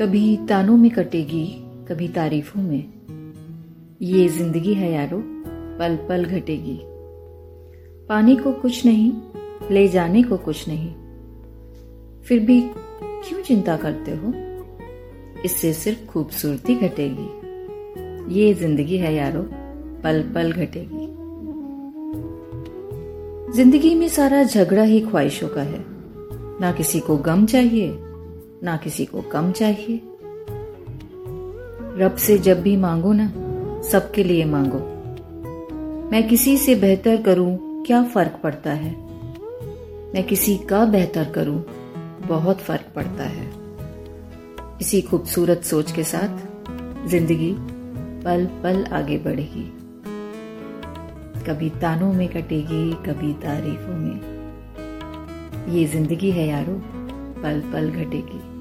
कभी तानों में कटेगी, कभी तारीफों में। ये ज़िंदगी है यारो पल पल घटेगी। पाने को कुछ नहीं, ले जाने को कुछ नहीं। फिर भी क्यों चिंता करते हो? इससे सिर्फ़ खूबसूरती घटेगी। ये ज़िंदगी है यारो पल पल घटेगी। ज़िंदगी में सारा झगड़ा ही ख्वाहिशों का है। ना किसी को गम चाहिए ना किसी को कम चाहिए। रब से जब भी मांगो ना, सबके लिए मांगो। मैं किसी से बेहतर करूँ, क्या फ़र्क पड़ता है? मैं किसी का बेहतर करूँ, बहुत फ़र्क पड़ता है। इसी खूबसूरत सोच के साथ, ज़िंदगी पल पल आगे बढ़ेगी। कभी तानों में कटेगी, कभी तारीफों में। ये ज़िंदगी है यारो। पल पल घटेगी।